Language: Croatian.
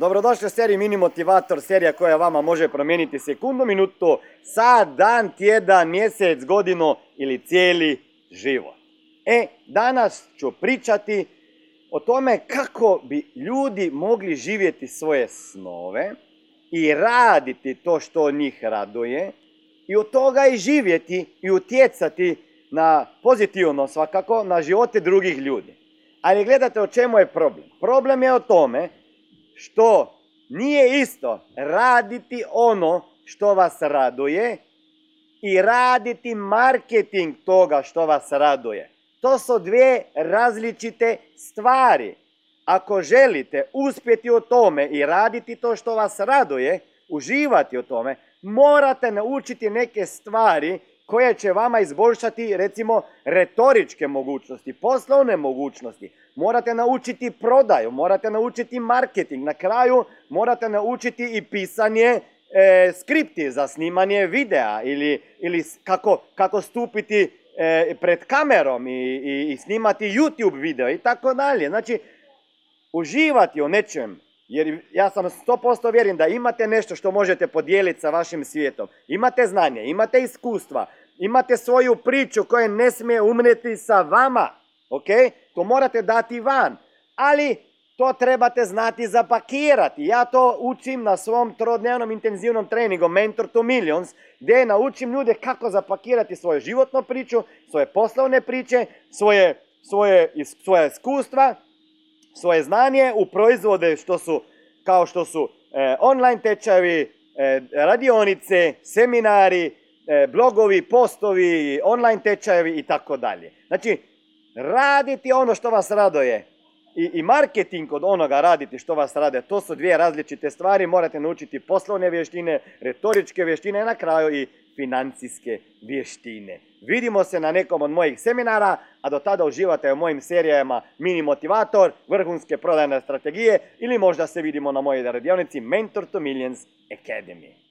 Dobrodošli u seriji Mini Motivator, serija koja vama može promijeniti sekundu, minutu, sat, dan, tjedan, mjesec, godinu ili cijeli život. E, danas ću pričati o tome kako bi ljudi mogli živjeti svoje snove i raditi to što njih raduje i od toga i živjeti i utjecati na pozitivno svakako na živote drugih ljudi. Ali gledate o čemu je problem. Problem je o tome što nije isto raditi ono što vas raduje i raditi marketing toga što vas raduje. To su dvije različite stvari. Ako želite uspjeti u tome i raditi to što vas raduje, uživati u tome, morate naučiti neke stvari koje će vama izboljšati recimo retoričke mogućnosti, poslovne mogućnosti. Morate naučiti prodaju, morate naučiti marketing, na kraju morate naučiti i pisanje e, skripti za snimanje videa ili, ili kako, kako stupiti e, pred kamerom i, i, i snimati YouTube video i tako dalje. Znači, uživati u nečem jer ja sam 100% vjerim da imate nešto što možete podijeliti sa vašim svijetom. Imate znanje, imate iskustva, imate svoju priču koja ne smije umreti sa vama. Ok? To morate dati van. Ali to trebate znati zapakirati. Ja to učim na svom trodnevnom intenzivnom treningu Mentor to Millions, gdje naučim ljude kako zapakirati svoju životnu priču, svoje poslovne priče, svoje, svoje, svoje iskustva, svoje znanje u proizvode što su, kao što su e, online tečajevi, e, radionice, seminari, blogovi, postovi, online tečajevi i tako dalje. Znači, raditi ono što vas radoje i, i marketing od onoga raditi što vas rade, to su dvije različite stvari. Morate naučiti poslovne vještine, retoričke vještine, na kraju i financijske vještine. Vidimo se na nekom od mojih seminara, a do tada uživate u mojim serijama Mini Motivator, vrhunske prodajne strategije ili možda se vidimo na mojoj radionici Mentor to Millions Academy.